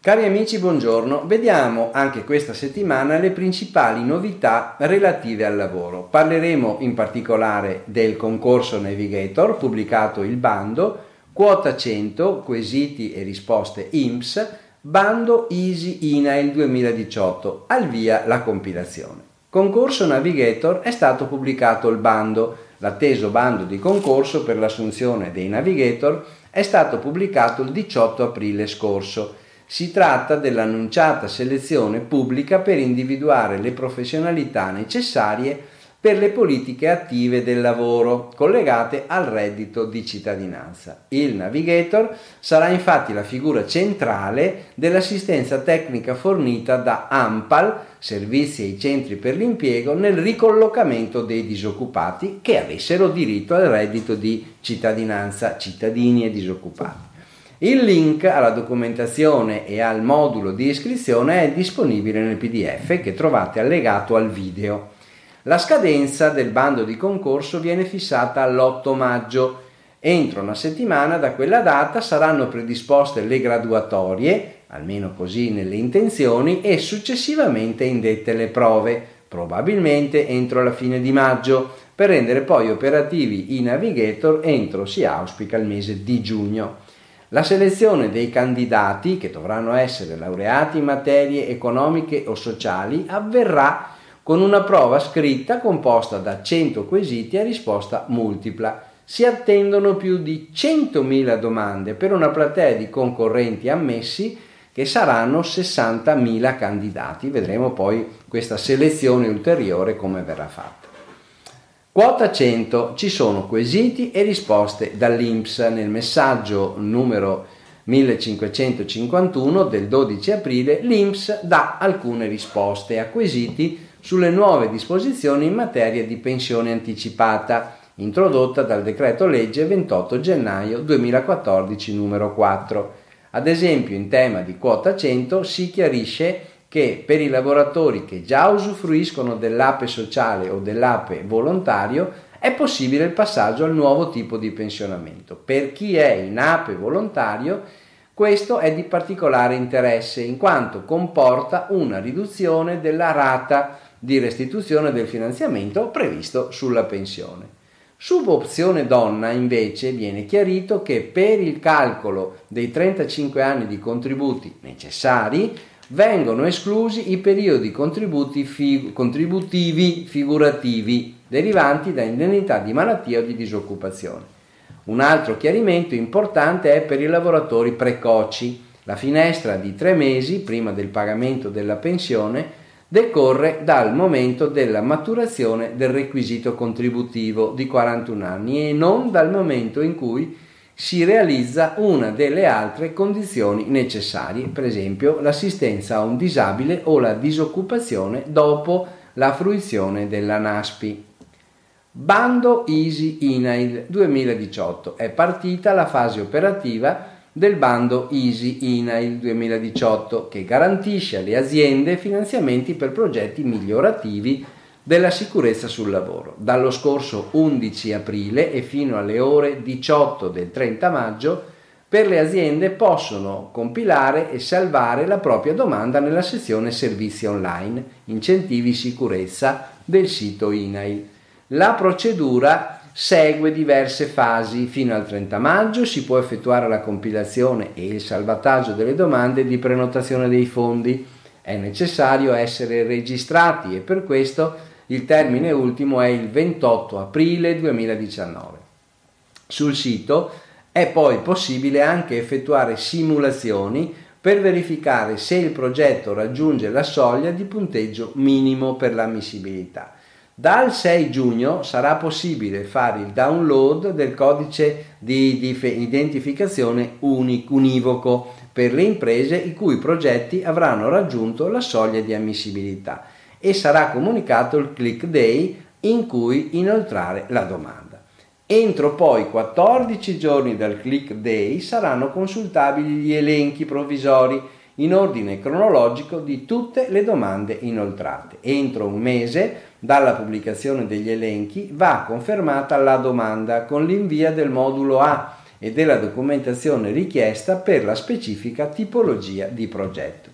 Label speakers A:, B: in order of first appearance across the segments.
A: Cari amici, buongiorno. Vediamo anche questa settimana le principali novità relative al lavoro. Parleremo in particolare del concorso Navigator, pubblicato il bando, quota 100, quesiti e risposte IMSS, bando Easy INAIL 2018, al via la compilazione. Concorso Navigator è stato pubblicato il bando, l'atteso bando di concorso per l'assunzione dei navigator è stato pubblicato il 18 aprile scorso. Si tratta dell'annunciata selezione pubblica per individuare le professionalità necessarie per le politiche attive del lavoro collegate al reddito di cittadinanza. Il navigator sarà infatti la figura centrale dell'assistenza tecnica fornita da AMPAL, servizi ai centri per l'impiego, nel ricollocamento dei disoccupati che avessero diritto al reddito di cittadinanza, cittadini e disoccupati. Il link alla documentazione e al modulo di iscrizione è disponibile nel PDF che trovate allegato al video. La scadenza del bando di concorso viene fissata all'8 maggio. Entro una settimana da quella data saranno predisposte le graduatorie, almeno così nelle intenzioni, e successivamente indette le prove, probabilmente entro la fine di maggio, per rendere poi operativi i navigator entro, si auspica, il mese di giugno. La selezione dei candidati, che dovranno essere laureati in materie economiche o sociali, avverrà con una prova scritta composta da 100 quesiti a risposta multipla. Si attendono più di 100.000 domande per una platea di concorrenti ammessi che saranno 60.000 candidati. Vedremo poi questa selezione ulteriore come verrà fatta. Quota 100 ci sono quesiti e risposte dall'INPS nel messaggio numero 1551 del 12 aprile l'INPS dà alcune risposte a quesiti sulle nuove disposizioni in materia di pensione anticipata introdotta dal decreto legge 28 gennaio 2014 numero 4. Ad esempio in tema di quota 100 si chiarisce che per i lavoratori che già usufruiscono dell'APE sociale o dell'APE volontario è possibile il passaggio al nuovo tipo di pensionamento. Per chi è in APE volontario questo è di particolare interesse in quanto comporta una riduzione della rata di restituzione del finanziamento previsto sulla pensione. Sub opzione donna invece viene chiarito che per il calcolo dei 35 anni di contributi necessari vengono esclusi i periodi contributivi figurativi derivanti da indennità di malattia o di disoccupazione. Un altro chiarimento importante è per i lavoratori precoci. La finestra di tre mesi prima del pagamento della pensione decorre dal momento della maturazione del requisito contributivo di 41 anni e non dal momento in cui si realizza una delle altre condizioni necessarie, per esempio l'assistenza a un disabile o la disoccupazione dopo la fruizione della NASPI. Bando Easy INAIL 2018 è partita la fase operativa del bando Easy INAIL 2018 che garantisce alle aziende finanziamenti per progetti migliorativi della sicurezza sul lavoro. Dallo scorso 11 aprile e fino alle ore 18 del 30 maggio per le aziende possono compilare e salvare la propria domanda nella sezione servizi online, incentivi sicurezza del sito INAIL. La procedura segue diverse fasi. Fino al 30 maggio si può effettuare la compilazione e il salvataggio delle domande di prenotazione dei fondi. È necessario essere registrati e per questo il termine ultimo è il 28 aprile 2019. Sul sito è poi possibile anche effettuare simulazioni per verificare se il progetto raggiunge la soglia di punteggio minimo per l'ammissibilità. Dal 6 giugno sarà possibile fare il download del codice di identificazione univoco per le imprese i cui progetti avranno raggiunto la soglia di ammissibilità e sarà comunicato il click day in cui inoltrare la domanda. Entro poi 14 giorni dal click day saranno consultabili gli elenchi provvisori in ordine cronologico di tutte le domande inoltrate. Entro un mese dalla pubblicazione degli elenchi va confermata la domanda con l'invia del modulo A e della documentazione richiesta per la specifica tipologia di progetto.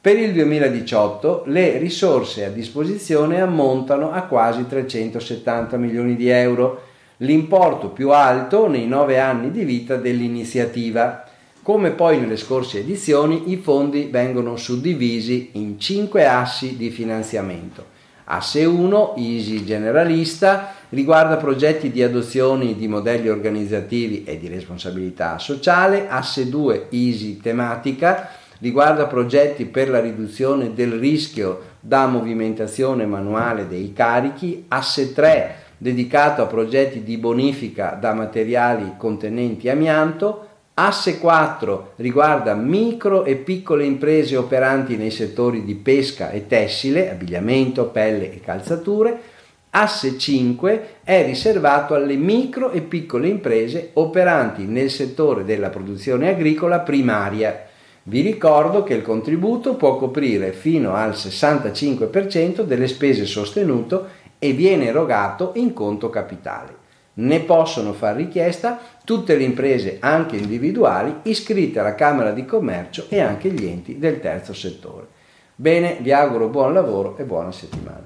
A: Per il 2018 le risorse a disposizione ammontano a quasi 370 milioni di euro, l'importo più alto nei nove anni di vita dell'iniziativa. Come poi nelle scorse edizioni, i fondi vengono suddivisi in cinque assi di finanziamento. Asse 1, Easy Generalista, riguarda progetti di adozione di modelli organizzativi e di responsabilità sociale. Asse 2, Easy Tematica, riguarda progetti per la riduzione del rischio da movimentazione manuale dei carichi, asse 3 dedicato a progetti di bonifica da materiali contenenti amianto, asse 4 riguarda micro e piccole imprese operanti nei settori di pesca e tessile, abbigliamento, pelle e calzature, asse 5 è riservato alle micro e piccole imprese operanti nel settore della produzione agricola primaria vi ricordo che il contributo può coprire fino al 65% delle spese sostenute e viene erogato in conto capitale. Ne possono far richiesta tutte le imprese, anche individuali, iscritte alla Camera di Commercio e anche gli enti del terzo settore. Bene, vi auguro buon lavoro e buona settimana.